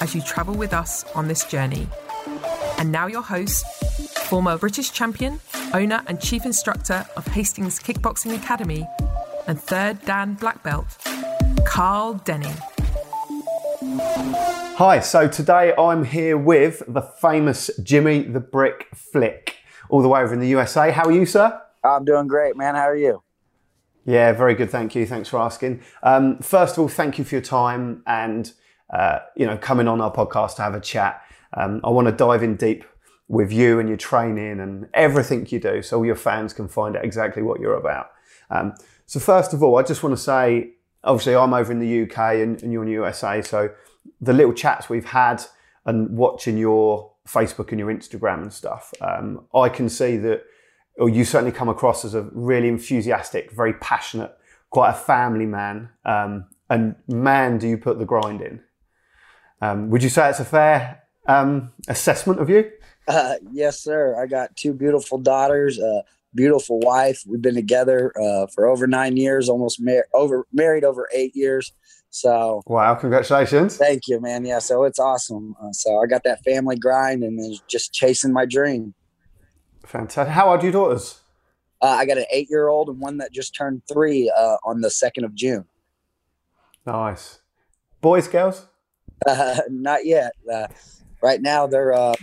as you travel with us on this journey. And now, your host, former British champion, owner, and chief instructor of Hastings Kickboxing Academy, and third Dan Black Belt, Carl Denning. Hi, so today I'm here with the famous Jimmy the Brick Flick, all the way over in the USA. How are you, sir? I'm doing great, man. How are you? Yeah, very good. Thank you. Thanks for asking. Um, first of all, thank you for your time and uh, you know coming on our podcast to have a chat. Um, I want to dive in deep with you and your training and everything you do, so your fans can find out exactly what you're about. Um, so first of all, I just want to say, obviously, I'm over in the UK and, and you're in the USA, so the little chats we've had and watching your Facebook and your Instagram and stuff, um, I can see that, or you certainly come across as a really enthusiastic, very passionate, quite a family man. Um, and man, do you put the grind in? Um, would you say it's a fair um, assessment of you? Uh, yes, sir. I got two beautiful daughters, a beautiful wife. We've been together uh, for over nine years, almost mar- over married over eight years. So wow, congratulations! Thank you, man. Yeah, so it's awesome. Uh, so I got that family grind and just chasing my dream. Fantastic. How old are your daughters? Uh, I got an eight-year-old and one that just turned three uh, on the second of June. Nice. Boys, girls? Uh, not yet. Uh, right now, they're uh,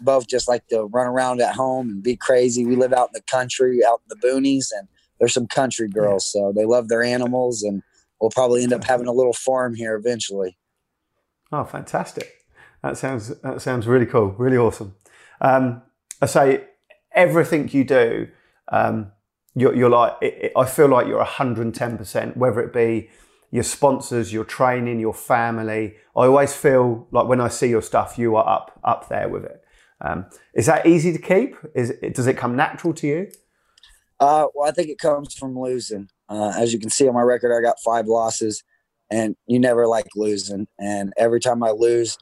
both just like to run around at home and be crazy. We live out in the country, out in the boonies, and there's some country girls, so they love their animals, and we'll probably end up having a little farm here eventually. Oh, fantastic! That sounds that sounds really cool, really awesome. Um, I say everything you do, um, you're, you're, like it, it, I feel like you're 110 percent, whether it be your sponsors, your training, your family. I always feel like when I see your stuff, you are up up there with it. Um, is that easy to keep? Is it, does it come natural to you? Uh, well, I think it comes from losing. Uh, as you can see on my record, I got five losses, and you never like losing. And every time I lose,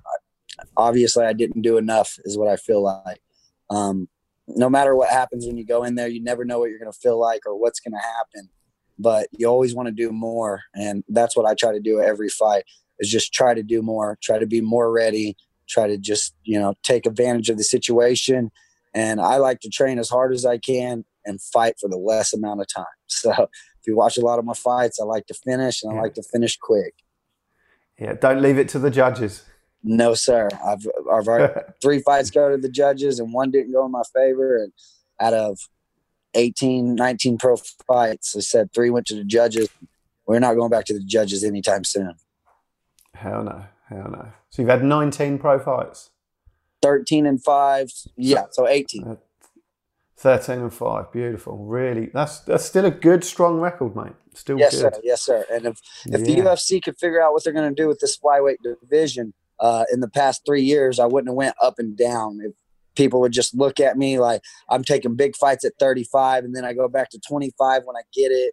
obviously I didn't do enough, is what I feel like. Um, no matter what happens when you go in there, you never know what you're going to feel like or what's going to happen but you always want to do more and that's what i try to do at every fight is just try to do more try to be more ready try to just you know take advantage of the situation and i like to train as hard as i can and fight for the less amount of time. So if you watch a lot of my fights i like to finish and i like to finish quick. Yeah don't leave it to the judges. No sir. I've, I've already, three fights go to the judges and one didn't go in my favor and out of 18, 19 pro fights. I said three went to the judges. We're not going back to the judges anytime soon. Hell no. Hell no. So you've had 19 pro fights? 13 and 5. Yeah, so 18. Uh, 13 and 5. Beautiful. Really. That's that's still a good, strong record, mate. Still yes, good. Sir. Yes, sir. And if, if yeah. the UFC could figure out what they're going to do with this flyweight division uh, in the past three years, I wouldn't have went up and down. If people would just look at me like I'm taking big fights at 35 and then I go back to 25 when I get it.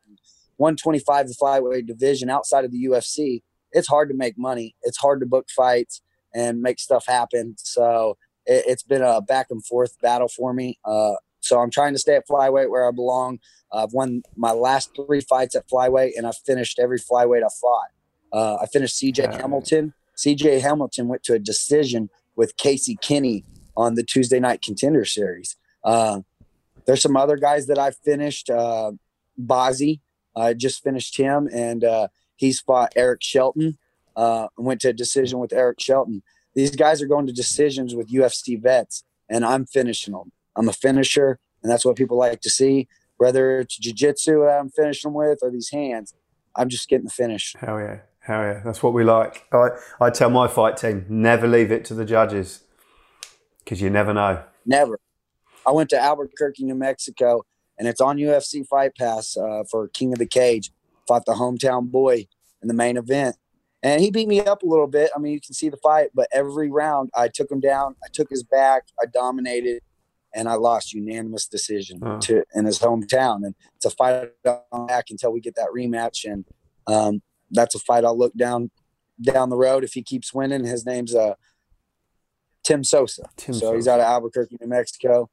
125 the flyweight division outside of the UFC, it's hard to make money. It's hard to book fights and make stuff happen. So it, has been a back and forth battle for me. Uh, so I'm trying to stay at flyweight where I belong. I've won my last three fights at flyweight, and I've finished every flyweight I fought. Uh, I finished C.J. Yeah. Hamilton. C.J. Hamilton went to a decision with Casey Kenney on the Tuesday night contender series. Uh, there's some other guys that I finished. Uh, Bazzi, I just finished him, and uh, he's fought Eric Shelton. Uh, went to a decision with Eric Shelton. These guys are going to decisions with UFC vets, and I'm finishing them. I'm a finisher, and that's what people like to see. Whether it's jiu-jitsu that I'm finishing them with or these hands, I'm just getting the finish. Hell yeah. Hell yeah. That's what we like. I, I tell my fight team, never leave it to the judges because you never know. Never. I went to Albuquerque, New Mexico, and it's on UFC Fight Pass uh, for King of the Cage. Fought the hometown boy in the main event, and he beat me up a little bit. I mean, you can see the fight, but every round I took him down. I took his back. I dominated, and I lost unanimous decision oh. to in his hometown. And it's a fight on back until we get that rematch. And um, that's a fight I'll look down down the road if he keeps winning. His name's uh, Tim Sosa. Tim so Sosa. he's out of Albuquerque, New Mexico.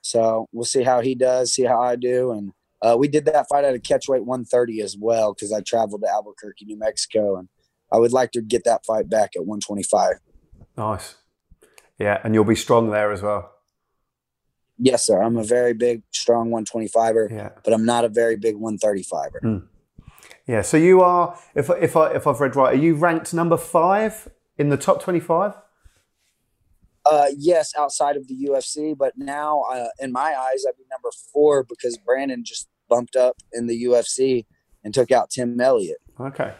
So we'll see how he does, see how I do, and uh, we did that fight at a catchweight 130 as well because I traveled to Albuquerque, New Mexico, and I would like to get that fight back at 125. Nice. Yeah, and you'll be strong there as well. Yes, sir. I'm a very big, strong 125er, yeah. but I'm not a very big 135er. Mm. Yeah. So you are, if if I if I've read right, are you ranked number five in the top 25? Uh, yes, outside of the UFC, but now uh, in my eyes, I'd be number four because Brandon just bumped up in the UFC and took out Tim Elliott. Okay.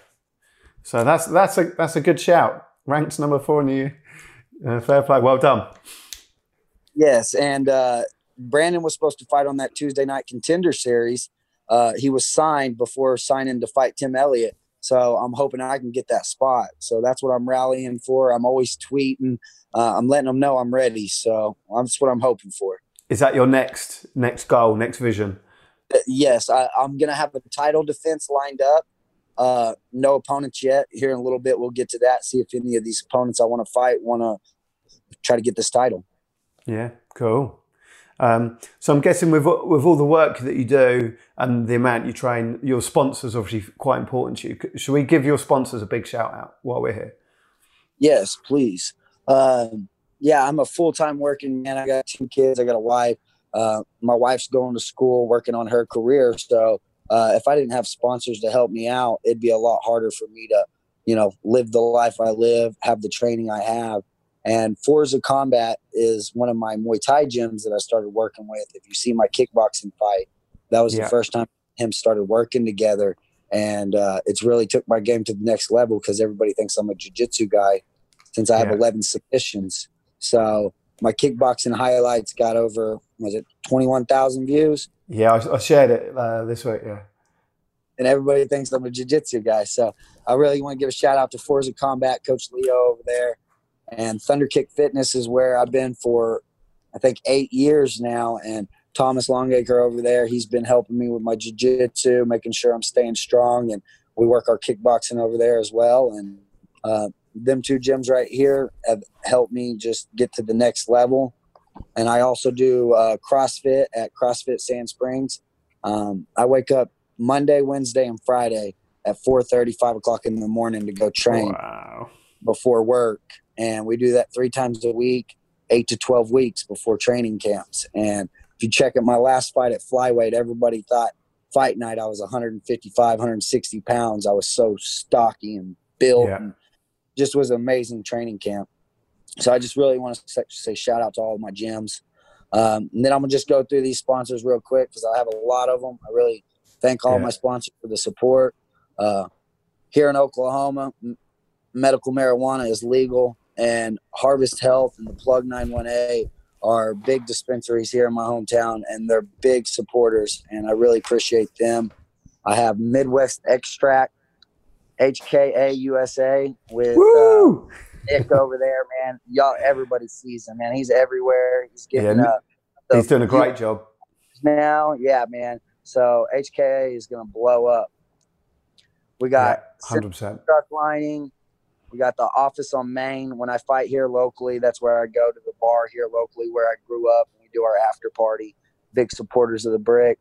So that's that's a that's a good shout. Ranked number four in the uh, fair play. Well done. Yes, and uh, Brandon was supposed to fight on that Tuesday night contender series. Uh, he was signed before signing to fight Tim Elliott. So I'm hoping I can get that spot. So that's what I'm rallying for. I'm always tweeting. Uh, I'm letting them know I'm ready. So that's what I'm hoping for. Is that your next next goal, next vision? Uh, yes, I, am gonna have a title defense lined up. Uh, no opponents yet. Here in a little bit, we'll get to that. See if any of these opponents I want to fight want to try to get this title. Yeah, cool. Um, so I'm guessing with with all the work that you do and the amount you train, your sponsors obviously quite important to you. Should we give your sponsors a big shout out while we're here? Yes, please. Uh, yeah, I'm a full time working man. I got two kids. I got a wife. Uh, my wife's going to school, working on her career. So uh, if I didn't have sponsors to help me out, it'd be a lot harder for me to, you know, live the life I live, have the training I have. And Forza Combat is one of my Muay Thai gyms that I started working with. If you see my kickboxing fight, that was yeah. the first time him started working together. And uh, it's really took my game to the next level because everybody thinks I'm a jiu-jitsu guy since I have yeah. 11 submissions. So my kickboxing highlights got over, was it 21,000 views? Yeah, I, I shared it uh, this week. Yeah. And everybody thinks I'm a jiu-jitsu guy. So I really want to give a shout out to Forza Combat, Coach Leo over there. And Thunderkick Fitness is where I've been for, I think, eight years now. And Thomas Longacre over there, he's been helping me with my jiu-jitsu, making sure I'm staying strong. And we work our kickboxing over there as well. And uh, them two gyms right here have helped me just get to the next level and I also do uh, CrossFit at CrossFit Sand Springs. Um, I wake up Monday, Wednesday, and Friday at 4:30, 5 o'clock in the morning to go train wow. before work, and we do that three times a week, eight to 12 weeks before training camps. And if you check at my last fight at flyweight, everybody thought fight night I was 155, 160 pounds. I was so stocky and built, yeah. and just was an amazing training camp so I just really want to say shout out to all of my gyms. Um, and then I'm gonna just go through these sponsors real quick because I have a lot of them. I really thank all yeah. my sponsors for the support. Uh, here in Oklahoma, m- medical marijuana is legal, and Harvest Health and the Plug 91A are big dispensaries here in my hometown, and they're big supporters, and I really appreciate them. I have Midwest Extract, HKA USA with. Uh, Nick over there, man. Y'all, everybody sees him, man. He's everywhere. He's getting yeah, up. He's doing a great job now. Yeah, man. So HKA is going to blow up. We got hundred percent truck lining. We got the office on Main. When I fight here locally, that's where I go to the bar here locally where I grew up. We do our after party. Big supporters of the brick.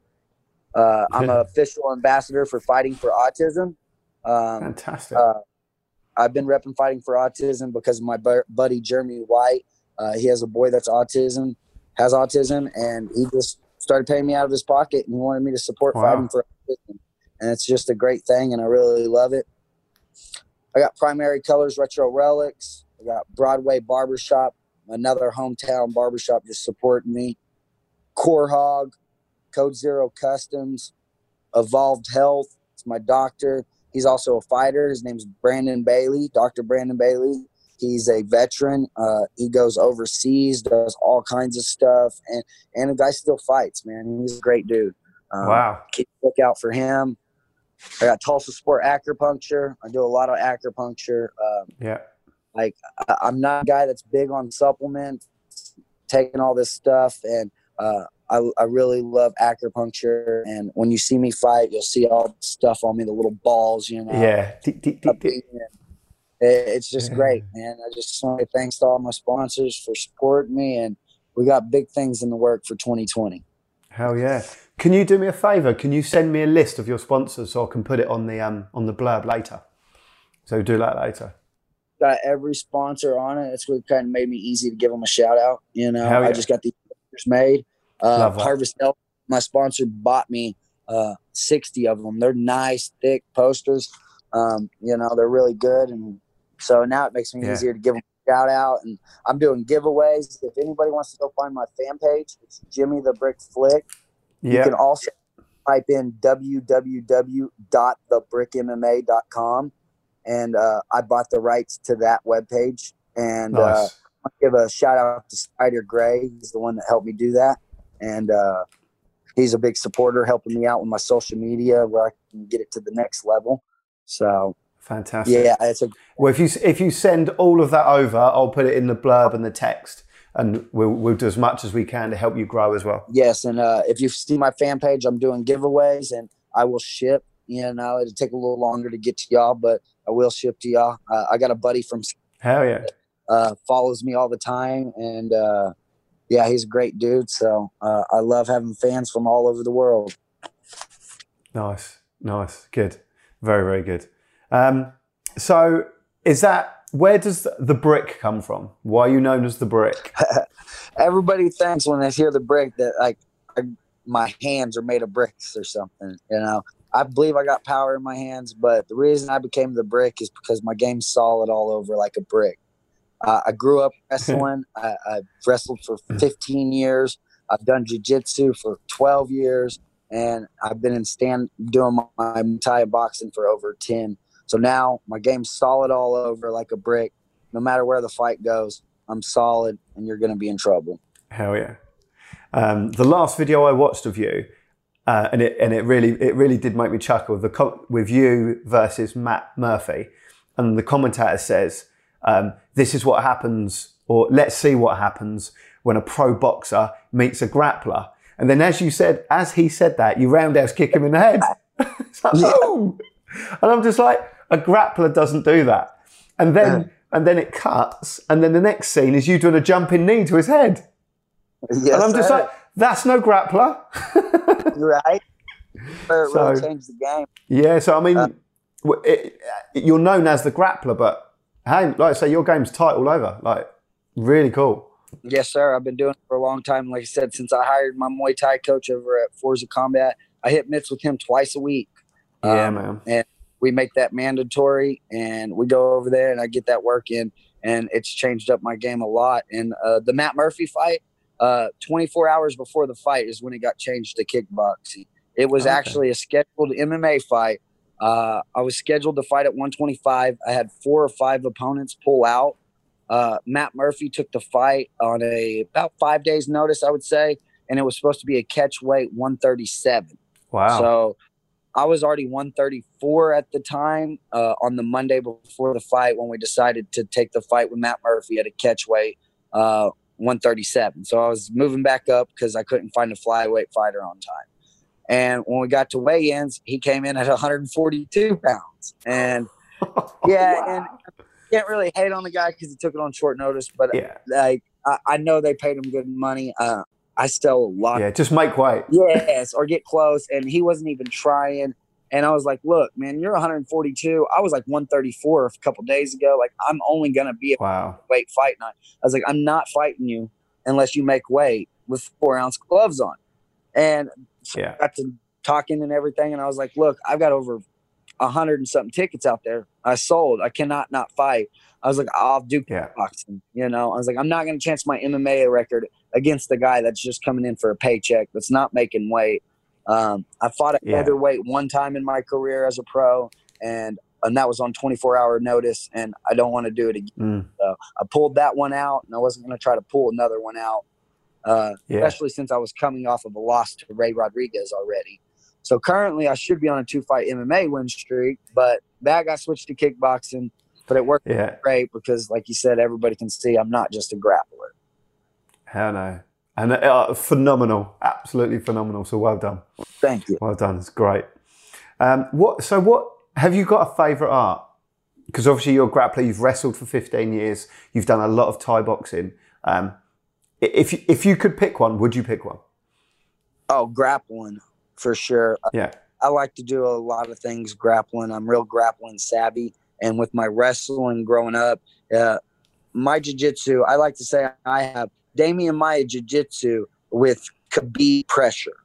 Uh, I'm an official ambassador for Fighting for Autism. Um, Fantastic. Uh, I've been repping fighting for autism because of my buddy Jeremy White. Uh, he has a boy that's autism, has autism, and he just started paying me out of his pocket, and he wanted me to support wow. fighting for autism. And it's just a great thing, and I really love it. I got Primary Colors Retro Relics. I got Broadway Barbershop, another hometown barbershop just supporting me. Core Hog, Code Zero Customs, Evolved Health. It's my doctor. He's also a fighter. His name's Brandon Bailey, Dr. Brandon Bailey. He's a veteran. Uh, he goes overseas, does all kinds of stuff, and and the guy still fights, man. He's a great dude. Um, wow. Keep look out for him. I got Tulsa Sport Acupuncture. I do a lot of acupuncture. Um, yeah. Like I, I'm not a guy that's big on supplements, taking all this stuff, and uh, I, I really love acupuncture. And when you see me fight, you'll see all the stuff on me, the little balls, you know. Yeah. It's just great, man. I just want to thanks to all my sponsors for supporting me, and we got big things in the work for 2020. Hell yeah! Can you do me a favor? Can you send me a list of your sponsors so I can put it on the um on the blurb later? So do that later. Got every sponsor on it. It's what kind of made me easy to give them a shout out. You know, yeah. I just got these posters made. Uh, Harvest my sponsor, bought me uh, 60 of them. They're nice, thick posters. Um, you know, they're really good, and so now it makes me yeah. easier to give them a shout out. And I'm doing giveaways. If anybody wants to go find my fan page, it's Jimmy the Brick Flick. Yeah. You can also type in www.thebrickmma.com. And uh, I bought the rights to that webpage. And uh, nice. uh, I give a shout out to Spider Gray. He's the one that helped me do that. And uh, he's a big supporter, helping me out with my social media where I can get it to the next level. So Fantastic. Yeah, it's a. Well, if you if you send all of that over, I'll put it in the blurb and the text, and we'll we'll do as much as we can to help you grow as well. Yes, and uh, if you see my fan page, I'm doing giveaways, and I will ship. You know, it'll take a little longer to get to y'all, but I will ship to y'all. Uh, I got a buddy from. Hell yeah. Uh, follows me all the time, and uh, yeah, he's a great dude. So uh, I love having fans from all over the world. Nice, nice, good, very, very good. Um, so is that where does the brick come from? Why are you known as the brick? Everybody thinks when they hear the brick that like I, my hands are made of bricks or something. You know, I believe I got power in my hands, but the reason I became the brick is because my game's solid all over like a brick. Uh, I grew up wrestling. I, I wrestled for hmm. 15 years. I've done jujitsu for 12 years, and I've been in stand doing my, my Thai boxing for over 10. So now my game's solid all over like a brick. No matter where the fight goes, I'm solid, and you're going to be in trouble. Hell yeah! Um, the last video I watched of you, uh, and it and it really it really did make me chuckle. The co- with you versus Matt Murphy, and the commentator says, um, "This is what happens, or let's see what happens when a pro boxer meets a grappler." And then, as you said, as he said that, you roundhouse kick him in the head. like, oh! And I'm just like, a grappler doesn't do that. And then and then it cuts, and then the next scene is you doing a jumping knee to his head. Yes, and I'm just sir. like, that's no grappler. right. But it so, really changed the game. Yeah, so I mean, uh, it, it, you're known as the grappler, but hey, like I say, your game's tight all over. Like, really cool. Yes, sir. I've been doing it for a long time. Like I said, since I hired my Muay Thai coach over at Forza Combat, I hit mitts with him twice a week. Yeah, um, man. And we make that mandatory and we go over there and I get that work in and it's changed up my game a lot. And uh, the Matt Murphy fight, uh, 24 hours before the fight is when it got changed to kickboxing. It was okay. actually a scheduled MMA fight. Uh, I was scheduled to fight at 125. I had four or five opponents pull out. Uh, Matt Murphy took the fight on a about five days notice, I would say, and it was supposed to be a catch weight 137. Wow. So I was already 134 at the time uh, on the Monday before the fight when we decided to take the fight with Matt Murphy at a catch weight uh, 137. So I was moving back up because I couldn't find a flyweight fighter on time. And when we got to weigh-ins, he came in at 142 pounds. And yeah, wow. and I can't really hate on the guy because he took it on short notice. But yeah. like I, I know they paid him good money. Uh, I sell a lot. Yeah, just make weight. Yes, or get close. And he wasn't even trying. And I was like, look, man, you're 142. I was like 134 a couple days ago. Like, I'm only going to be a wow. weight fight night. I was like, I'm not fighting you unless you make weight with four ounce gloves on. And yeah. got to talking and everything. And I was like, look, I've got over a hundred and something tickets out there. I sold. I cannot not fight. I was like, I'll do yeah. boxing. You know, I was like, I'm not going to chance my MMA record against the guy that's just coming in for a paycheck, that's not making weight. Um, I fought at yeah. weight one time in my career as a pro, and and that was on 24 hour notice, and I don't want to do it again. Mm. So I pulled that one out, and I wasn't going to try to pull another one out, uh, yeah. especially since I was coming off of a loss to Ray Rodriguez already. So currently, I should be on a two fight MMA win streak, but that got switched to kickboxing. But it worked yeah. great because, like you said, everybody can see I'm not just a grappler. Hell no. And uh, phenomenal, absolutely phenomenal. So well done. Thank you. Well done. It's great. Um, what? So what? Have you got a favourite art? Because obviously you're a grappler. You've wrestled for 15 years. You've done a lot of Thai boxing. Um, if you, if you could pick one, would you pick one? Oh, grappling for sure. Yeah. I like to do a lot of things grappling. I'm real grappling savvy. And with my wrestling growing up, uh, my jiu-jitsu, I like to say I have Demian Maia jiu-jitsu with Khabib pressure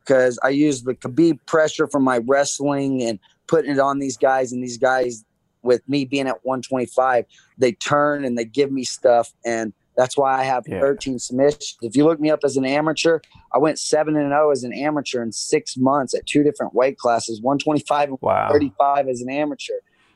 because I use the Khabib pressure from my wrestling and putting it on these guys and these guys with me being at 125, they turn and they give me stuff and that's why I have yeah. 13 submissions. If you look me up as an amateur, I went 7 and 0 as an amateur in 6 months at two different weight classes, 125 and wow. 35 as an amateur.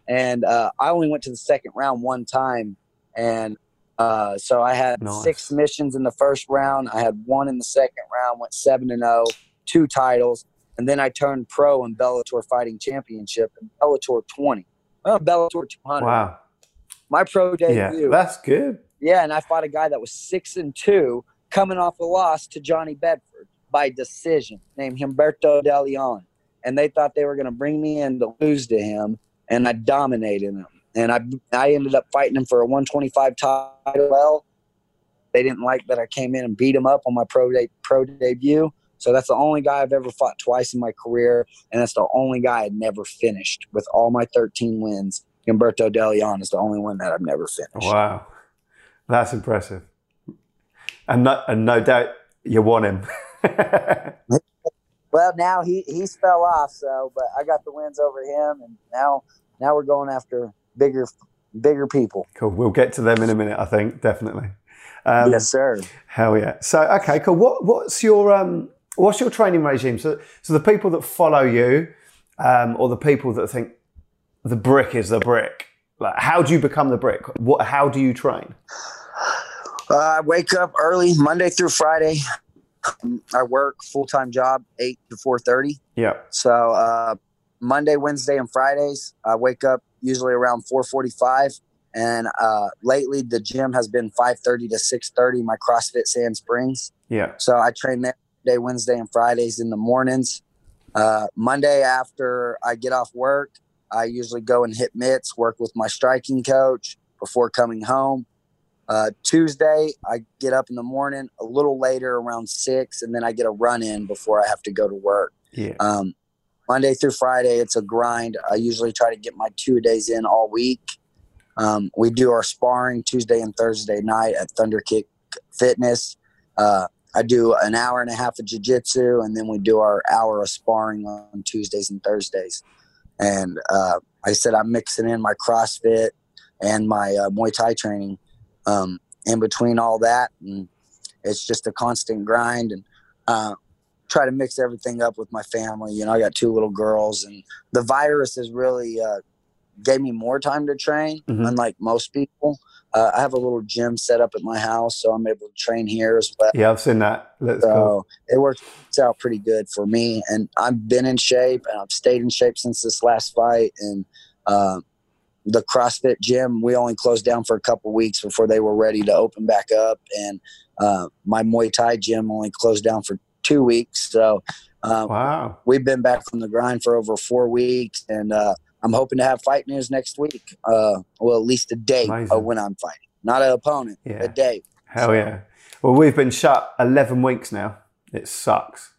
And uh, I only went to the second round one time and uh, so I had nice. six missions in the first round. I had one in the second round, went 7 and 0, two titles. And then I turned pro in Bellator Fighting Championship and Bellator 20. Well, Bellator 200. Wow. My pro debut. Yeah, that's good. Yeah, and I fought a guy that was six and two, coming off a loss to Johnny Bedford by decision, named Humberto De Leon. And they thought they were going to bring me in to lose to him, and I dominated him. And I I ended up fighting him for a 125 title. Well, they didn't like that I came in and beat him up on my pro de- pro debut. So that's the only guy I've ever fought twice in my career, and that's the only guy I'd never finished with all my 13 wins. Humberto De Leon is the only one that I've never finished. Wow. That's impressive. And no, and no doubt you won him. well, now he he's fell off. So, but I got the wins over him, and now now we're going after bigger bigger people. Cool. We'll get to them in a minute. I think definitely. Um, yes, sir. Hell yeah. So, okay, cool. What what's your um what's your training regime? So, so the people that follow you, um, or the people that think the brick is the brick like, how do you become the brick? What? How do you train? Uh, I wake up early Monday through Friday. I work full time job eight to four thirty. Yeah. So uh, Monday, Wednesday, and Fridays, I wake up usually around four forty five. And uh, lately, the gym has been five thirty to six thirty. My CrossFit Sand Springs. Yeah. So I train there Monday, Wednesday, and Fridays in the mornings. Uh, Monday after I get off work, I usually go and hit mitts, work with my striking coach before coming home. Uh, Tuesday, I get up in the morning a little later, around six, and then I get a run in before I have to go to work. Yeah. Um, Monday through Friday, it's a grind. I usually try to get my two days in all week. Um, we do our sparring Tuesday and Thursday night at Thunder Kick Fitness. Uh, I do an hour and a half of jiu-jitsu, and then we do our hour of sparring on Tuesdays and Thursdays. And uh, I said I'm mixing in my CrossFit and my uh, Muay Thai training um, in between all that, and it's just a constant grind and uh, try to mix everything up with my family. You know, I got two little girls, and the virus has really uh, gave me more time to train, mm-hmm. unlike most people. Uh, I have a little gym set up at my house, so I'm able to train here as well. Yeah, I've seen that. Let's so go. It works out pretty good for me, and I've been in shape, and I've stayed in shape since this last fight. And uh, the CrossFit gym, we only closed down for a couple weeks before they were ready to open back up, and uh, my Muay Thai gym only closed down for two weeks. So, um, wow, we've been back from the grind for over four weeks, and uh, I'm hoping to have fight news next week. Uh, well, at least a date Amazing. of when I'm fighting, not an opponent, yeah. a date. Hell so. yeah! Well, we've been shut 11 weeks now. It sucks.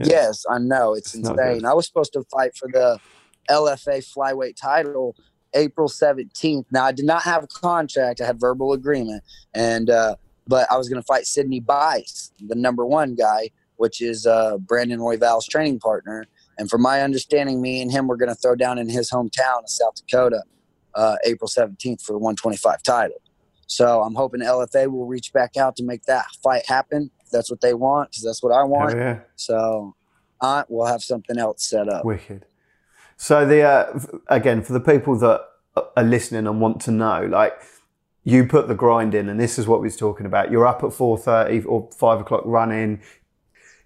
Yeah. Yes, I know it's, it's insane. I was supposed to fight for the LFA flyweight title April 17th. Now I did not have a contract; I had verbal agreement, and uh, but I was going to fight Sidney Bice, the number one guy, which is uh, Brandon Royval's training partner. And from my understanding, me and him were going to throw down in his hometown of South Dakota, uh, April 17th for the 125 title. So I'm hoping LFA will reach back out to make that fight happen. That's what they want, because that's what I want. Oh, yeah. So uh, we'll have something else set up. Wicked. So the uh, again for the people that are listening and want to know, like you put the grind in, and this is what we was talking about. You're up at four thirty or five o'clock running.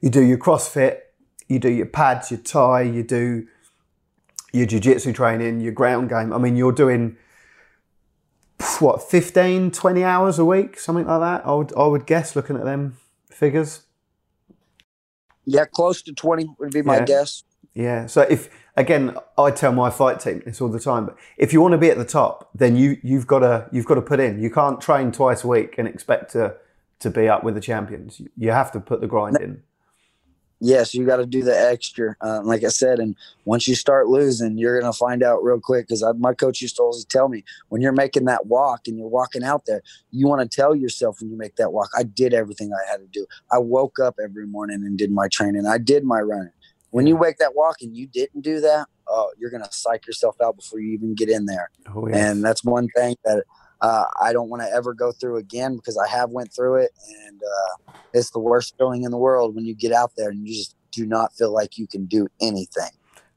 You do your CrossFit you do your pads, your tie, you do your jiu-jitsu training, your ground game. I mean, you're doing what 15, 20 hours a week, something like that. I would I would guess looking at them figures. Yeah, close to 20 would be my Yeah. guess. Yeah. So if again, I tell my fight team this all the time, but if you want to be at the top, then you you've got to you've got to put in. You can't train twice a week and expect to to be up with the champions. You have to put the grind in. Yes, you got to do the extra. Uh, like I said, and once you start losing, you're gonna find out real quick. Because my coach used to always tell me, when you're making that walk and you're walking out there, you want to tell yourself when you make that walk, I did everything I had to do. I woke up every morning and did my training. I did my running. When you wake that walk and you didn't do that, oh, you're gonna psych yourself out before you even get in there. Oh, yes. and that's one thing that uh, I don't want to ever go through again because I have went through it, and uh, it's the worst feeling in the world when you get out there and you just do not feel like you can do anything.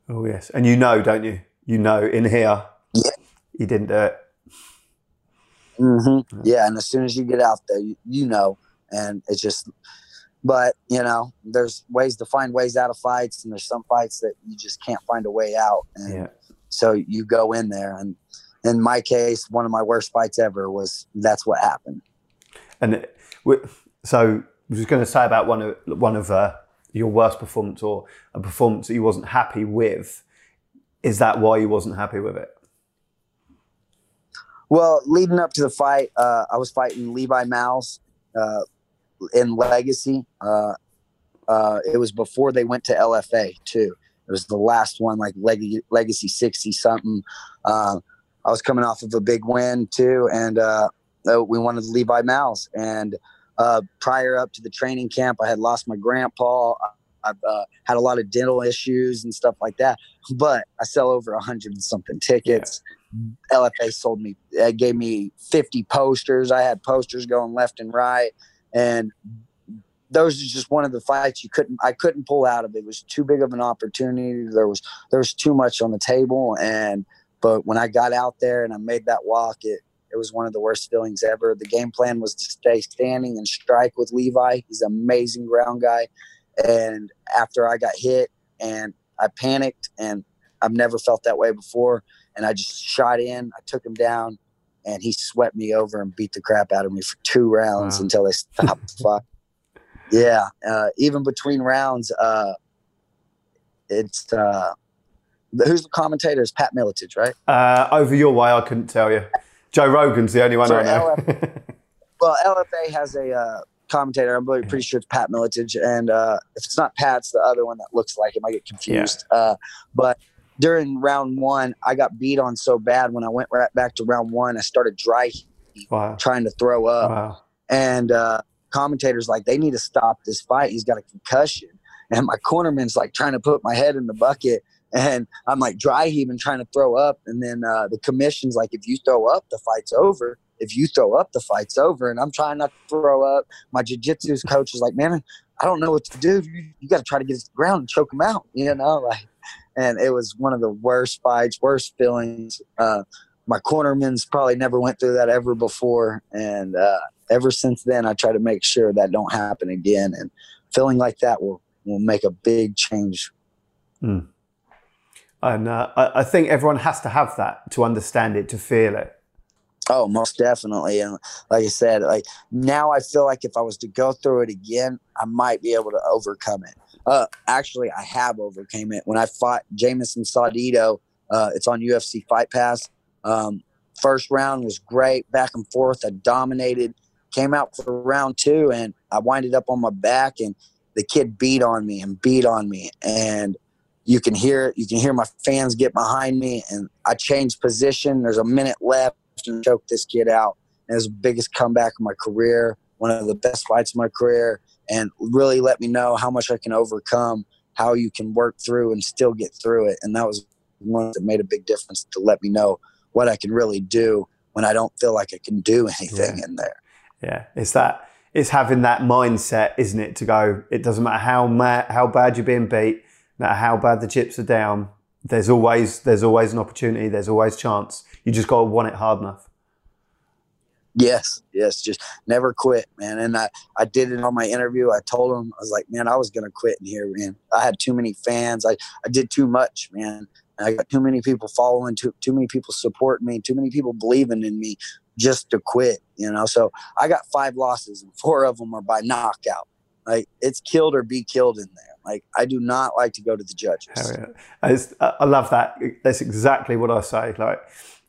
oh yes. And you know, don't you? You know, in here, Yeah. you didn't do it. Mm-hmm. Yeah, and as soon as you get out there, you, you know, and it's just. But you know, there's ways to find ways out of fights, and there's some fights that you just can't find a way out, and Yeah. so you go in there. And in my case, one of my worst fights ever was that's what happened. And it- so I was going to say about one of one of uh, your worst performance or a performance that you wasn't happy with. Is that why you wasn't happy with it? Well, leading up to the fight, uh, I was fighting Levi Mowles uh, in Legacy. Uh, uh, it was before they went to LFA too. It was the last one, like Leg- Legacy sixty something. Uh, I was coming off of a big win too, and uh, we wanted Levi Mowles. And uh, prior up to the training camp, I had lost my grandpa. I've uh, had a lot of dental issues and stuff like that. But I sell over a hundred and something tickets. LFA sold me, uh, gave me 50 posters. I had posters going left and right. And those are just one of the fights you couldn't, I couldn't pull out of. It was too big of an opportunity. There was, there was too much on the table. And, but when I got out there and I made that walk, it, it was one of the worst feelings ever. The game plan was to stay standing and strike with Levi. He's an amazing ground guy. And after I got hit and I panicked and I've never felt that way before. And I just shot in, I took him down, and he swept me over and beat the crap out of me for two rounds Wow. until they stopped the. Yeah. Uh, even between rounds, uh, it's uh, who's the commentator? Is Pat Miletich, right? Uh, over your way, I couldn't tell you. Joe Rogan's the only one For I know. Well, LFA has a uh, commentator. I'm pretty pretty sure it's Pat Miletich, and uh, if it's not Pat, it's the other one that looks like him. I get confused. Uh, but during round one, I got beat on so bad. When I went right back to round one, I started dry wow. trying to throw up, Wow. and uh, commentators like they need to stop this fight. He's got a concussion, and my cornerman's like trying to put my head in the bucket. And I'm like dry heaving, trying to throw up. And then uh, the commission's like, if you throw up, the fight's over. If you throw up, the fight's over. And I'm trying not to throw up. My jiu-jitsu coach is like, man, I don't know what to do. You, you got to try to get to the ground and choke him out, you know? Like, and it was one of the worst fights, worst feelings. Uh, my cornerman's probably never went through that ever before. And uh, ever since then, I try to make sure that don't happen again. And feeling like that will, will make a big change. And uh, I, I think everyone has to have that to understand it, to feel it. Oh, most definitely. And like I said, like now I feel like if I was to go through it again, I might be able to overcome it. Uh, actually, I have overcame it when I fought Jamison Saudito. Uh, it's on UFC Fight Pass. Um, first round was great, back and forth. I dominated. Came out for round two, and I winded up on my back, and the kid beat on me and beat on me, and you can hear. You can hear my fans get behind me, and I changed position. There's a minute left and choke this kid out. And it was the biggest comeback of my career, one of the best fights of my career, and really let me know how much I can overcome, how you can work through and still get through it. And that was one that made a big difference to let me know what I can really do when I don't feel like I can do anything Yeah. in there. Yeah, it's that. It's having that mindset, isn't it? To go. It doesn't matter how ma- how bad you're being beat, no matter how bad the chips are down. There's always there's always an opportunity. There's always chance. You just got to want it hard enough. Yes, yes, just never quit, man. And I, I did it on my interview. I told him, I was like, man, I was gonna quit in here, man. I had too many fans. I, I did too much, man. I got too many people following, too too many people supporting me, too many people believing in me just to quit, you know. So I got five losses and four of them are by knockout. Like it's killed or be killed in there. Like I do not like to go to the judges. Yeah. I love that. That's exactly what I say. Like,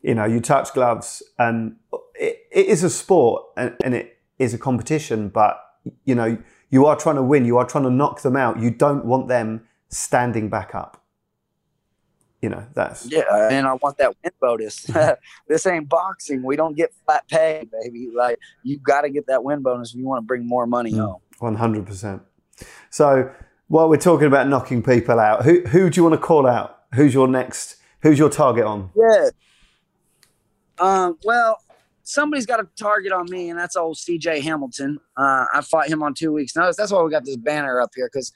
you know, you touch gloves and it, it is a sport and, and it is a competition, but you know, you are trying to win. You are trying to knock them out. You don't want them standing back up. You know that's yeah and i want that win bonus. This ain't boxing. We don't get flat pay baby. Like you got to get that win bonus if you want to bring more money home. 100% so while we're talking about knocking people out who, who do you want to call out? Who's your next who's your target on? Yeah. Um, well somebody's got a target on me and that's old cj hamilton uh, i fought him on two weeks notice that's why we got this banner up here because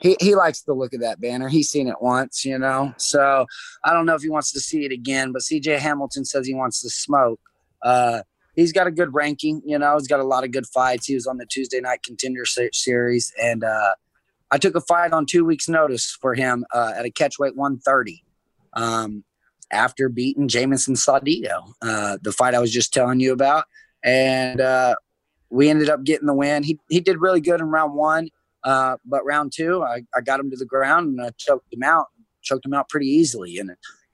he, he likes the look of that banner. He's seen it once, you know. So I don't know if he wants to see it again, but CJ Hamilton says he wants to smoke. Uh, he's got a good ranking, you know. He's got a lot of good fights. He was on the Tuesday Night Contender Series, and uh, I took a fight on two weeks' notice for him uh, at a catchweight 130. Um, after beating Jameson Saldito, uh, the fight I was just telling you about, and uh, we ended up getting the win. He he did really good in round one. Uh, but round two, I, I got him to the ground and I choked him out, choked him out pretty easily. And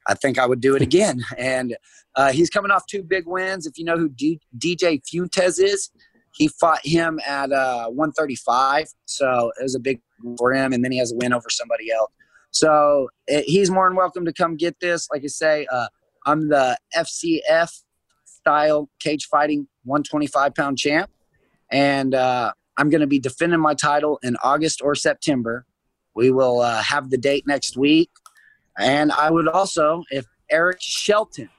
I think I would do it again. And uh, he's coming off two big wins. If you know who D- DJ Fuentes is, he fought him at uh, 135. So it was a big for him. And then he has a win over somebody else. So it, he's more than welcome to come get this. Like I say, uh, I'm the FCF style cage fighting 125 pound champ. And uh, I'm going to be defending my title in August or September. We will uh, have the date next week. And I would also, if Eric Shelton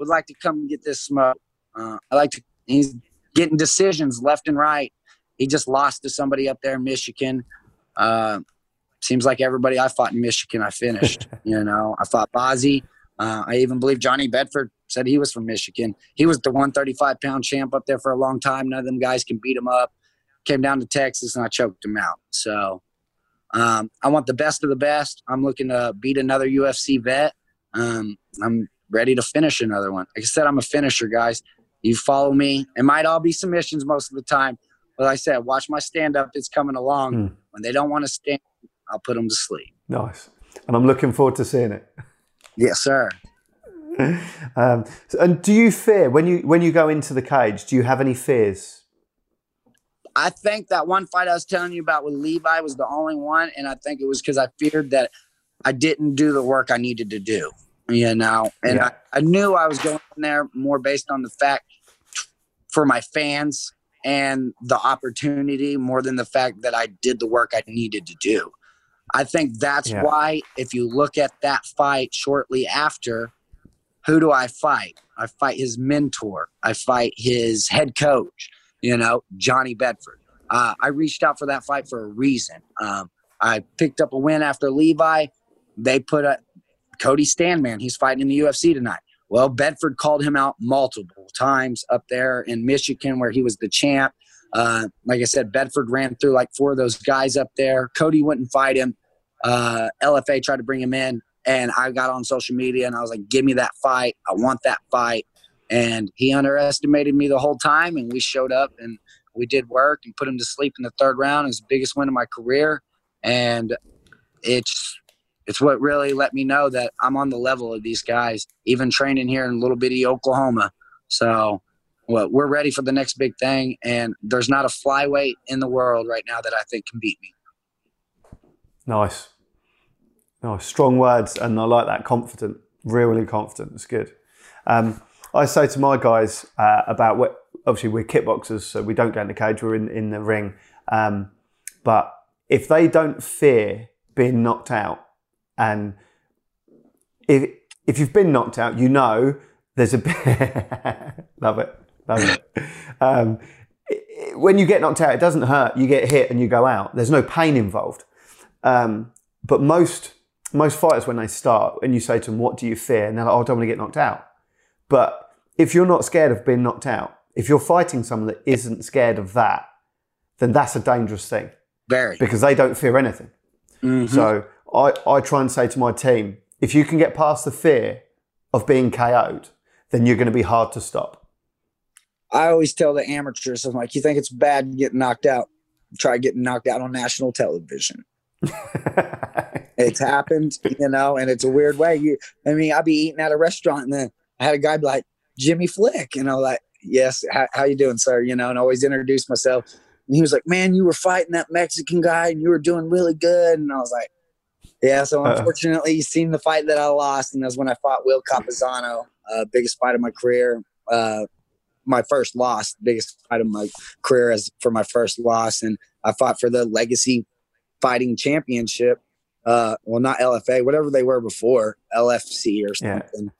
would like to come get this smoke, uh, I like to, he's getting decisions left and right. He just lost to somebody up there in Michigan. Uh, seems like everybody I fought in Michigan, I finished. you know, I fought Bazzi. Uh, I even believe Johnny Bedford said he was from Michigan. He was the 135 pound champ up there for a long time. None of them guys can beat him up came down to Texas and I choked him out. So um, I want the best of the best. I'm looking to beat another UFC vet. Um, I'm ready to finish another one. Like I said, I'm a finisher, guys. You follow me. It might all be submissions most of the time. But like I said, watch my stand up. It's coming along. Mm. When they don't want to stand, I'll put them to sleep. Nice. And I'm looking forward to seeing it. Yes, sir. um, and do you fear when you when you go into the cage? Do you have any fears? I think that one fight I was telling you about with Levi was the only one, and I think it was because I feared that I didn't do the work I needed to do. You know, and yeah. I, I knew I was going there more based on the fact for my fans and the opportunity more than the fact that I did the work I needed to do. I think that's yeah. why, if you look at that fight shortly after, who do I fight? I fight his mentor, I fight his head coach you know, Johnny Bedford. Uh, I reached out for that fight for a reason. Um, I picked up a win after Levi. They put a Cody Stamann. He's fighting in the UFC tonight. Well, Bedford called him out multiple times up there in Michigan where he was the champ. Uh, like I said, Bedford ran through like four of those guys up there. Cody wouldn't fight him. Uh, LFA tried to bring him in, and I got on social media and I was like, "Give me that fight! I want that fight." And he underestimated me the whole time. And we showed up and we did work and put him to sleep in the third round. His biggest win of my career. And it's it's what really let me know that I'm on the level of these guys, even training here in little bitty Oklahoma. So well, we're ready for the next big thing. And there's not a flyweight in the world right now that I think can beat me. Nice. Nice. Strong words. And I like that confident, really confident. It's good. Um, I say to my guys uh, about what obviously we're kickboxers, so we don't get in the cage, we're in, in the ring. Um, but if they don't fear being knocked out, and if if you've been knocked out, you know there's a bit love it, love it. Um, when you get knocked out, it doesn't hurt. You get hit and you go out. There's no pain involved. Um, but most most fighters, when they start, and you say to them, "What do you fear?" and they're like, "Oh, I don't want to get knocked out." But if you're not scared of being knocked out, if you're fighting someone that isn't scared of that, then that's a dangerous thing. Very. Because they don't fear anything. Mm-hmm. So I, I try and say to my team, if you can get past the fear of being KO'd, then you're going to be hard to stop. I always tell the amateurs, I'm like, you think it's bad getting knocked out? Try getting knocked out on national television. it's happened, you know, and it's a weird way. You, I mean, I'd be eating at a restaurant and then I had a guy be like, Jimmy Flick, you know, like, yes, how, how you doing, sir? You know, and always introduce myself. And he was like, man, you were fighting that Mexican guy and you were doing really good. And I was like, yeah. So uh-uh. unfortunately, uh, you seen the fight that I lost, and that's when I fought Will Campuzano, uh, biggest fight of my career. Uh, my first loss, biggest fight of my career as for my first loss, and I fought for the Legacy Fighting Championship. Uh, well, not LFA, whatever they were before, LFC or something.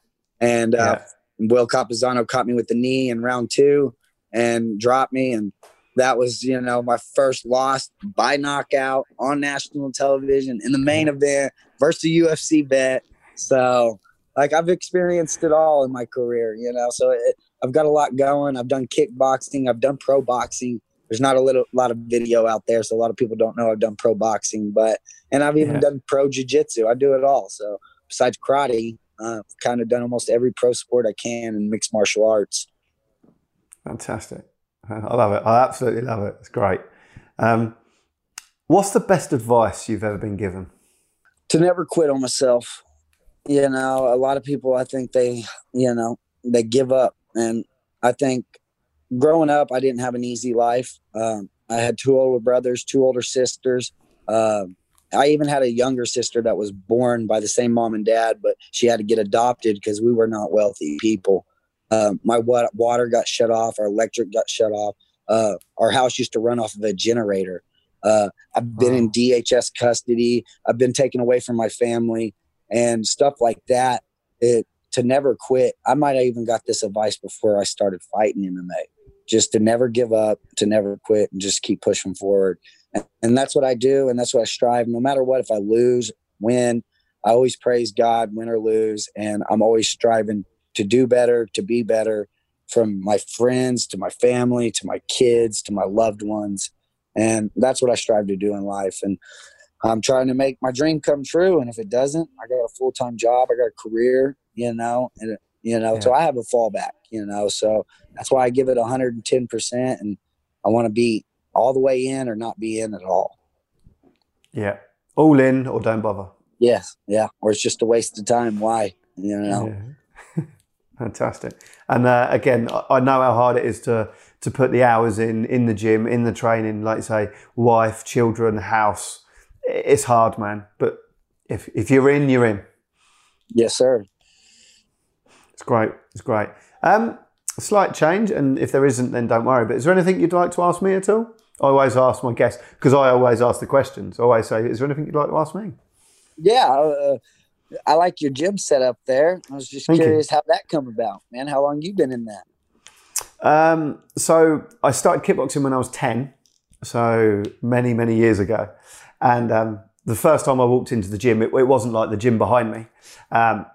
Yeah. And uh, yeah. Will Campuzano caught me with the knee in round two and dropped me, and that was you know my first loss by knockout on national television in the main event versus a UFC bet. So like I've experienced it all in my career, you know. So it, I've got a lot going. I've done kickboxing. I've done pro boxing. There's not a little lot of video out there, so a lot of people don't know I've done pro boxing. But and I've even yeah. done pro jiu-jitsu. I do it all. So besides karate, uh, I've kind of done almost every pro sport I can in mixed martial arts. Fantastic. I love it. I absolutely love it. It's great. Um, what's the best advice you've ever been given? To never quit on myself. You know, a lot of people, I think they, you know, they give up. And I think growing up, I didn't have an easy life. Um, I had two older brothers, two older sisters. Uh, I even had a younger sister that was born by the same mom and dad, but she had to get adopted because we were not wealthy people. Uh, my water got shut off. Our electric got shut off. Uh, our house used to run off of a generator. Uh, I've been in DHS custody. I've been taken away from my family and stuff like that. It to never quit. I might have even got this advice before I started fighting MMA. Just to never give up, to never quit, and just keep pushing forward. And, and that's what I do, and that's what I strive. No matter what, if I lose, win, I always praise God, win or lose, and I'm always striving to do better, to be better from my friends to my family to my kids to my loved ones. And that's what I strive to do in life. And I'm trying to make my dream come true. And if it doesn't, I got a full time job, I got a career, you know, and, you know, yeah. so I have a fallback, you know, so that's why I give it 110%. And I want to be all the way in or not be in at all. Yeah. All in or don't bother. Yes. Yeah. Or it's just a waste of time. Why? You know? Yeah. Fantastic. And uh, again, I know how hard it is to to put the hours in in the gym, in the training. Like say, wife, children, house. It's hard, man. But if if you're in, you're in. Yes, sir. It's great. It's great. Um, slight change, and if there isn't, then don't worry. But is there anything you'd like to ask me at all? I always ask my guests because I always ask the questions. I always say, "Is there anything you'd like to ask me?" Yeah. Uh, I like your gym set up there. I was just Thank curious you. how that come about, man. How long you been in that? Um, so I started kickboxing when I was ten, so many many years ago, and um, the first time I walked into the gym, it, it wasn't like the gym behind me, um,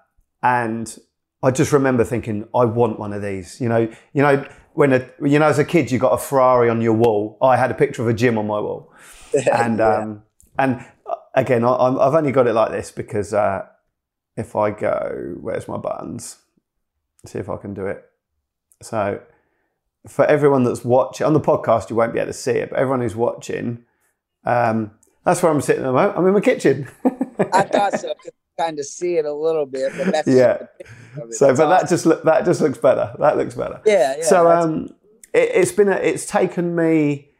and I just remember thinking, I want one of these. You know, you know when a, you know as a kid you got a Ferrari on your wall. I had a picture of a gym on my wall, and yeah. um, and uh, again I, have only got it like this because. Uh, if I go, where's my buttons? See if I can do it. So, for everyone that's watching on the podcast, you won't be able to see it, but everyone who's watching, um, that's where I'm sitting at the moment. I'm in my kitchen. I thought so. Kind of see it a little bit, but that's yeah. So, but awesome. that just look, that just looks better. That looks better. Yeah. yeah so, um, it, has been a, it's taken me.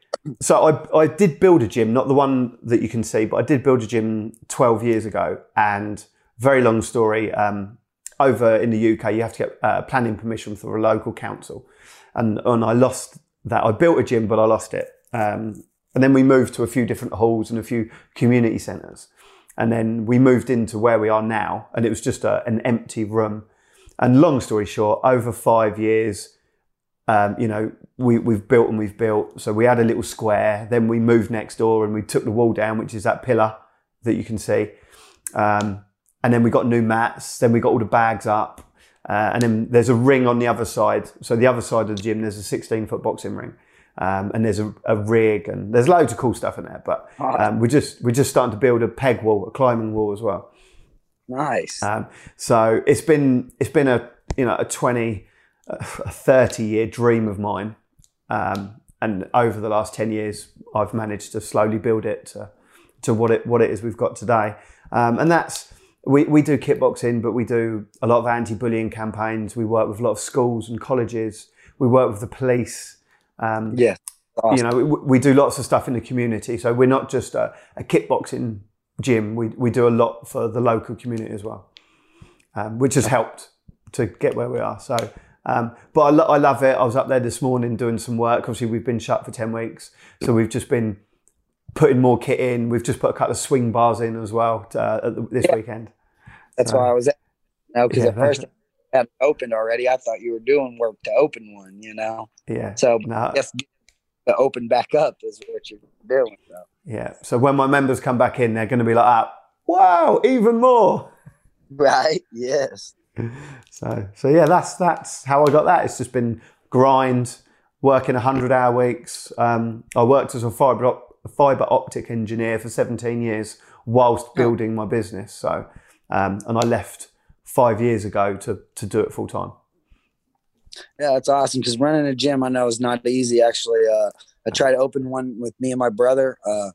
So I I did build a gym, not the one that you can see, but I did build a gym 12 years ago, and very long story. Um, over in the UK, you have to get uh, planning permission for a local council, and and I lost that. I built a gym, but I lost it. Um, and then we moved to a few different halls and a few community centres, and then we moved into where we are now, and it was just a, an empty room. And long story short, over five years, um, you know, we, we've built and we've built. So we had a little square. Then we moved next door and we took the wall down, which is that pillar that you can see. Um, and then we got new mats. Then we got all the bags up. Uh, and then there's a ring on the other side. So the other side of the gym, there's a 16 foot boxing ring. Um, and there's a, a, rig and there's loads of cool stuff in there. But um, we're just we're just starting to build a peg wall, a climbing wall as well. Nice. Um, so it's been it's been a you know a 20, a 30 year dream of mine. Um, and over the last 10 years, I've managed to slowly build it to, to what it what it is we've got today. Um, and that's we, we do kickboxing, but we do a lot of anti-bullying campaigns. We work with a lot of schools and colleges. We work with the police. Um, yeah, awesome. you know, we, we, do lots of stuff in the community. So we're not just a, a, kickboxing gym. We we do a lot for the local community as well, um, which has helped to get where we are. So. Um, but I, lo- I love it. I was up there this morning doing some work. Obviously, we've been shut for 10 weeks. So we've just been putting more kit in. We've just put a couple of swing bars in as well to, uh, this yeah. weekend. That's why I was at, No, because yeah, at first had opened already. I thought you were doing work to open one, you know? Yeah. So no. Guess to open back up is what you're doing. So. Yeah. So when my members come back in, they're going to be like, ah, wow, even more. Right. Yes. So, so yeah, that's, that's how I got that. It's just been grind, working 100 hour weeks. Um, I worked as a fiber, fiber optic engineer for 17 years whilst building my business. So, um, and I left five years ago to, to do it full time. Yeah, that's awesome because running a gym I know is not easy. Actually, uh, I tried to open one with me and my brother. Uh,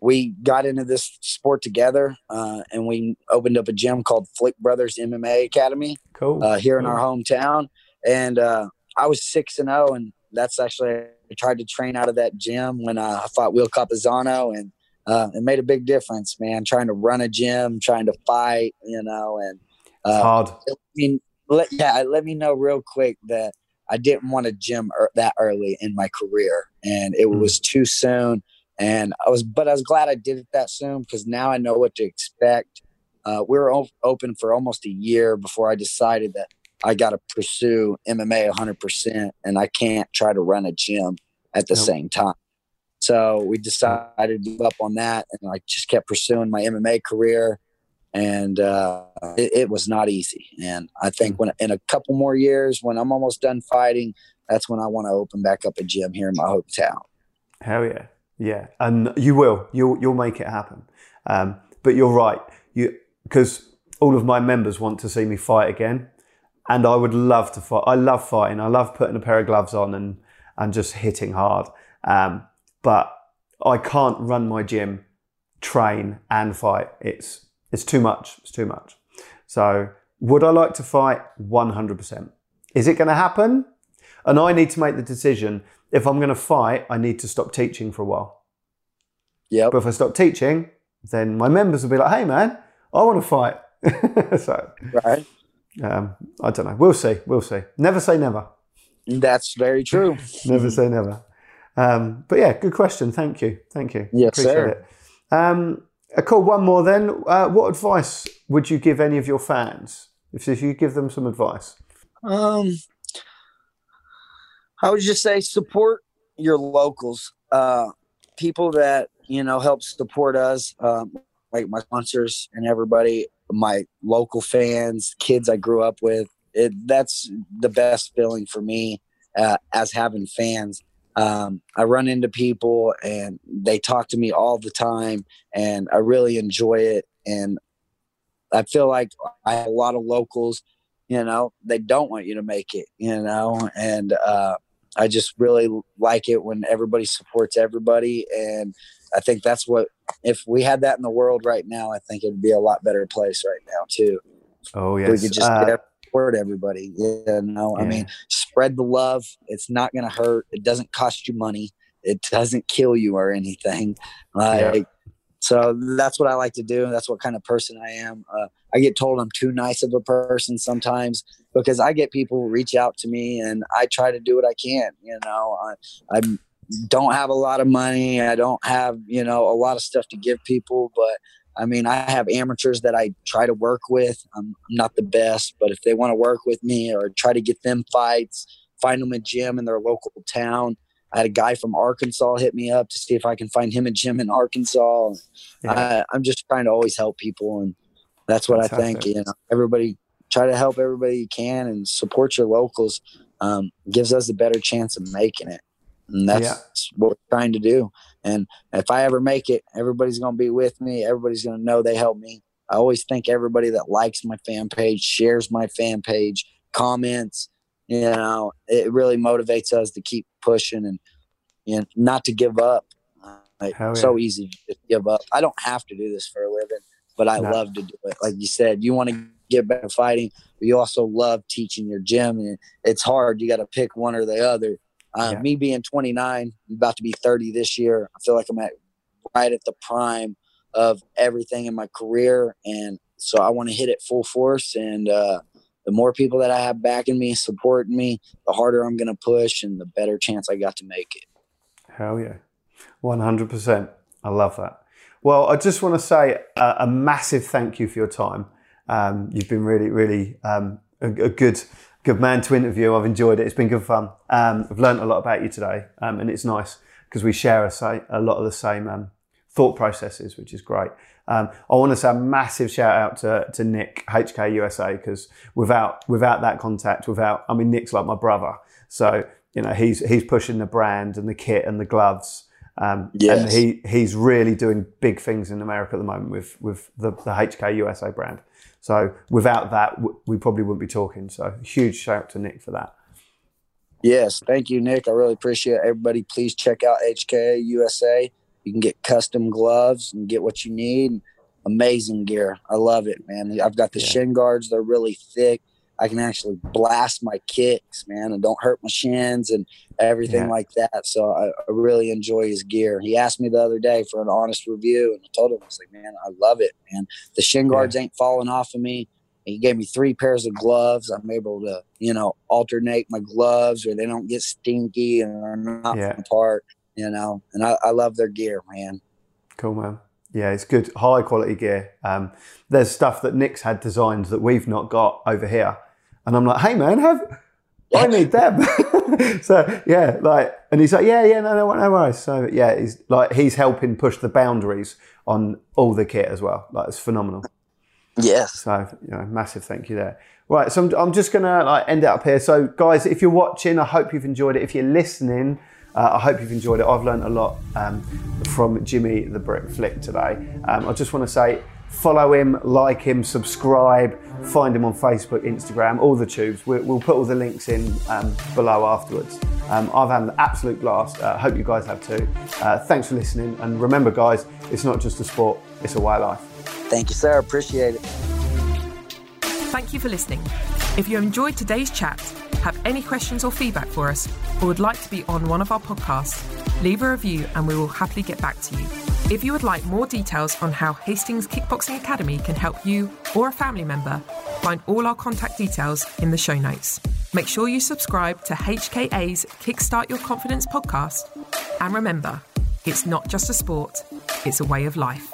we got into this sport together, uh, and we opened up a gym called Flick Brothers MMA Academy. Cool. Uh, here cool. in our hometown, and uh, I was six and zero, oh, and that's actually I tried to train out of that gym when uh, I fought Will Campuzano, and uh, it made a big difference, man. Trying to run a gym, trying to fight, you know, and uh, hard. I mean, let, yeah, let me know real quick that I didn't want a gym er- that early in my career, and it mm. was too soon. And I was, but I was glad I did it that soon because now I know what to expect. Uh, we were op- open for almost a year before I decided that I got to pursue MMA 100%, and I can't try to run a gym at the nope. same time. So we decided to give up on that, and I just kept pursuing my MMA career, and uh, it, it, was not easy. And I think when in a couple more years, when I'm almost done fighting, that's when I want to open back up a gym here in my hometown. Hell yeah, yeah, and you will. You'll you'll make it happen. Um, but you're right. You because all of my members want to see me fight again and I would love to fight. I love fighting. I love putting a pair of gloves on and and just hitting hard. Um, but I can't run my gym, train and fight. It's it's too much. It's too much. So would I like to fight? One hundred percent. Is it going to happen? And I need to make the decision. If I'm going to fight, I need to stop teaching for a while. Yeah. But if I stop teaching, then my members will be like, "Hey, man, I want to fight." so right. Um, I don't know. We'll see. We'll see. Never say never. That's very true. never say never. Um, but yeah, good question. Thank you. Thank you. Yes, Appreciate sir. It. Um, cool. One more then. Uh, what advice would you give any of your fans if, if you give them some advice? Um, I would just say support your locals, uh, people that you know help support us, um, like my sponsors and everybody my local fans, kids I grew up with. It, that's the best feeling for me uh, as having fans. Um, I run into people and they talk to me all the time, and I really enjoy it. And I feel like I have a lot of locals, you know, they don't want you to make it, you know, and uh, I just really like it when everybody supports everybody. And I think that's what if we had that in the world right now, I think it'd be a lot better place right now too. Oh yes, we could just uh, support everybody. You know, yeah. I mean, spread the love. It's not going to hurt. It doesn't cost you money. It doesn't kill you or anything. Like, yeah. so that's what I like to do. That's what kind of person I am. Uh, I get told I'm too nice of a person sometimes because I get people reach out to me and I try to do what I can. You know, I, I'm don't have a lot of money. I don't have, you know, a lot of stuff to give people, but I mean, I have amateurs that I try to work with. I'm, I'm not the best, but if they want to work with me or try to get them fights, find them a gym in their local town. I had a guy from Arkansas hit me up to see if I can find him a gym in Arkansas. Yeah. I, am just trying to always help people, and that's what that's I think. You know, everybody try to help everybody you can and support your locals. Um, gives us a better chance of making it. And that's yeah. what we're trying to do. And if I ever make it, everybody's going to be with me. Everybody's going to know they helped me. I always think everybody that likes my fan page, shares my fan page, comments. You know, it really motivates us to keep pushing and you know, not to give up. Like, yeah. So easy to give up. I don't have to do this for a living, but I no. love to do it. Like you said, you want to get better fighting, but you also love teaching your gym. And it's hard. You got to pick one or the other. Uh, yeah. Me being 29, I'm about to be 30 this year. I feel like I'm at right at the prime of everything in my career, and so I want to hit it full force. And uh, the more people that I have backing me, supporting me, the harder I'm going to push, and the better chance I got to make it. Hell yeah, 100%. I love that. Well, I just want to say a, a massive thank you for your time. Um, you've been really, really um, a, a, good, good man to interview. I've enjoyed it. It's been good fun. Um, I've learned a lot about you today, um, and it's nice because we share a, say, a, lot of the same um, thought processes, which is great. Um, I want to say a massive shout out to, to Nick HK USA because without without that contact, without I mean Nick's like my brother, so you know he's he's pushing the brand and the kit and the gloves. Um, yes. And he, he's really doing big things in America at the moment with, with the, the HK USA brand. So without that, we probably wouldn't be talking. So huge shout out to Nick for that. Yes, thank you, Nick. I really appreciate it. everybody. Please check out HK USA. You can get custom gloves and get what you need. Amazing gear. I love it, man. I've got the yeah. shin guards. They're really thick. I can actually blast my kicks, man, and don't hurt my shins and everything yeah. like that. So I, I, really enjoy his gear. He asked me the other day for an honest review, and I told him, I was like, man, I love it, man. The shin guards yeah. ain't falling off of me. He gave me three pairs of gloves. I'm able to, you know, alternate my gloves where they don't get stinky and are not yeah. apart, you know. And I, I love their gear, man. Cool, man. Yeah, it's good, high quality gear. Um, there's stuff that Nick's had designed that we've not got over here and I'm like, hey man, have I need them. so yeah, like, and he's like, yeah, yeah, no, no, no worries. So yeah, he's like, he's helping push the boundaries on all the kit as well. Like, it's phenomenal. Yes. So you know, massive thank you there. Right, so I'm, I'm just gonna like end it up here. So guys, if you're watching, I hope you've enjoyed it. If you're listening, uh, I hope you've enjoyed it. I've learned a lot um, from Jimmy the Brit Flick today. Um, I just want to say follow him, like him, subscribe, find him on Facebook, Instagram, all the tubes. we will put all the links in um, below afterwards. Um, I've had an absolute blast. Uh, hope you guys have too. Uh, thanks for listening. And remember, guys, it's not just a sport, it's a way of life. Thank you, sir. Appreciate it. Thank you for listening. If you enjoyed today's chat, have any questions or feedback for us, or would like to be on one of our podcasts, leave a review and we will happily get back to you. If you would like more details on how Hastings Kickboxing Academy can help you or a family member, find all our contact details in the show notes. Make sure you subscribe to HKA's Kickstart Your Confidence podcast. And remember, it's not just a sport, it's a way of life.